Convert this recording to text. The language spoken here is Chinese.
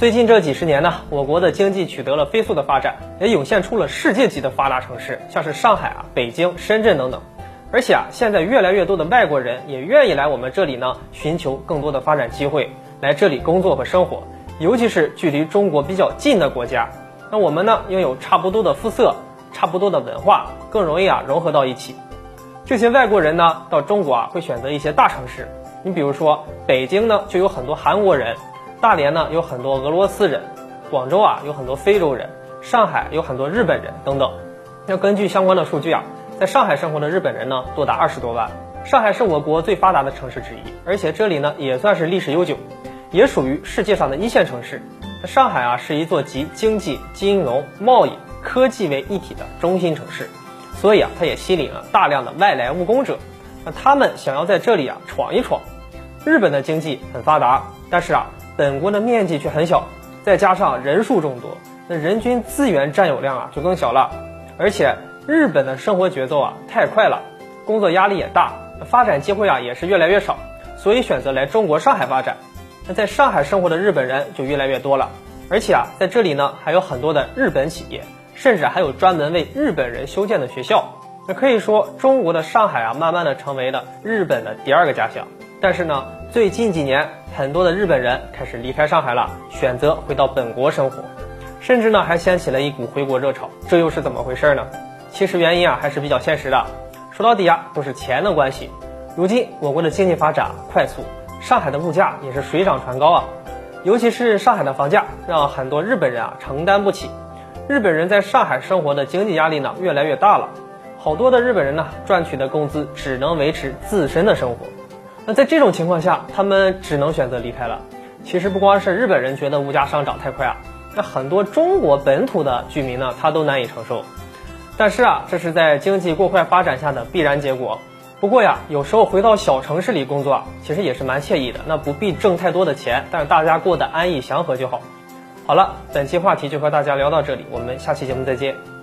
最近这几十年呢，我国的经济取得了飞速的发展，也涌现出了世界级的发达城市，像是上海啊、北京、深圳等等。而且啊，现在越来越多的外国人也愿意来我们这里呢，寻求更多的发展机会，来这里工作和生活。尤其是距离中国比较近的国家，那我们呢拥有差不多的肤色、差不多的文化，更容易啊融合到一起。这些外国人呢到中国啊会选择一些大城市，你比如说北京呢就有很多韩国人。大连呢有很多俄罗斯人，广州啊有很多非洲人，上海有很多日本人等等。那根据相关的数据啊，在上海生活的日本人呢多达二十多万。上海是我国最发达的城市之一，而且这里呢也算是历史悠久，也属于世界上的一线城市。上海啊是一座集经济、金融、贸易、科技为一体的中心城市，所以啊它也吸引了大量的外来务工者。那他们想要在这里啊闯一闯。日本的经济很发达，但是啊。本国的面积却很小，再加上人数众多，那人均资源占有量啊就更小了。而且日本的生活节奏啊太快了，工作压力也大，发展机会啊也是越来越少，所以选择来中国上海发展。那在上海生活的日本人就越来越多了，而且啊在这里呢还有很多的日本企业，甚至还有专门为日本人修建的学校。那可以说中国的上海啊慢慢的成为了日本的第二个家乡。但是呢。最近几年，很多的日本人开始离开上海了，选择回到本国生活，甚至呢还掀起了一股回国热潮。这又是怎么回事呢？其实原因啊还是比较现实的，说到底啊都是钱的关系。如今我国的经济发展快速，上海的物价也是水涨船高啊，尤其是上海的房价让很多日本人啊承担不起。日本人在上海生活的经济压力呢越来越大了，好多的日本人呢赚取的工资只能维持自身的生活。那在这种情况下，他们只能选择离开了。其实不光是日本人觉得物价上涨太快啊，那很多中国本土的居民呢，他都难以承受。但是啊，这是在经济过快发展下的必然结果。不过呀，有时候回到小城市里工作，其实也是蛮惬意的。那不必挣太多的钱，但是大家过得安逸祥和就好。好了，本期话题就和大家聊到这里，我们下期节目再见。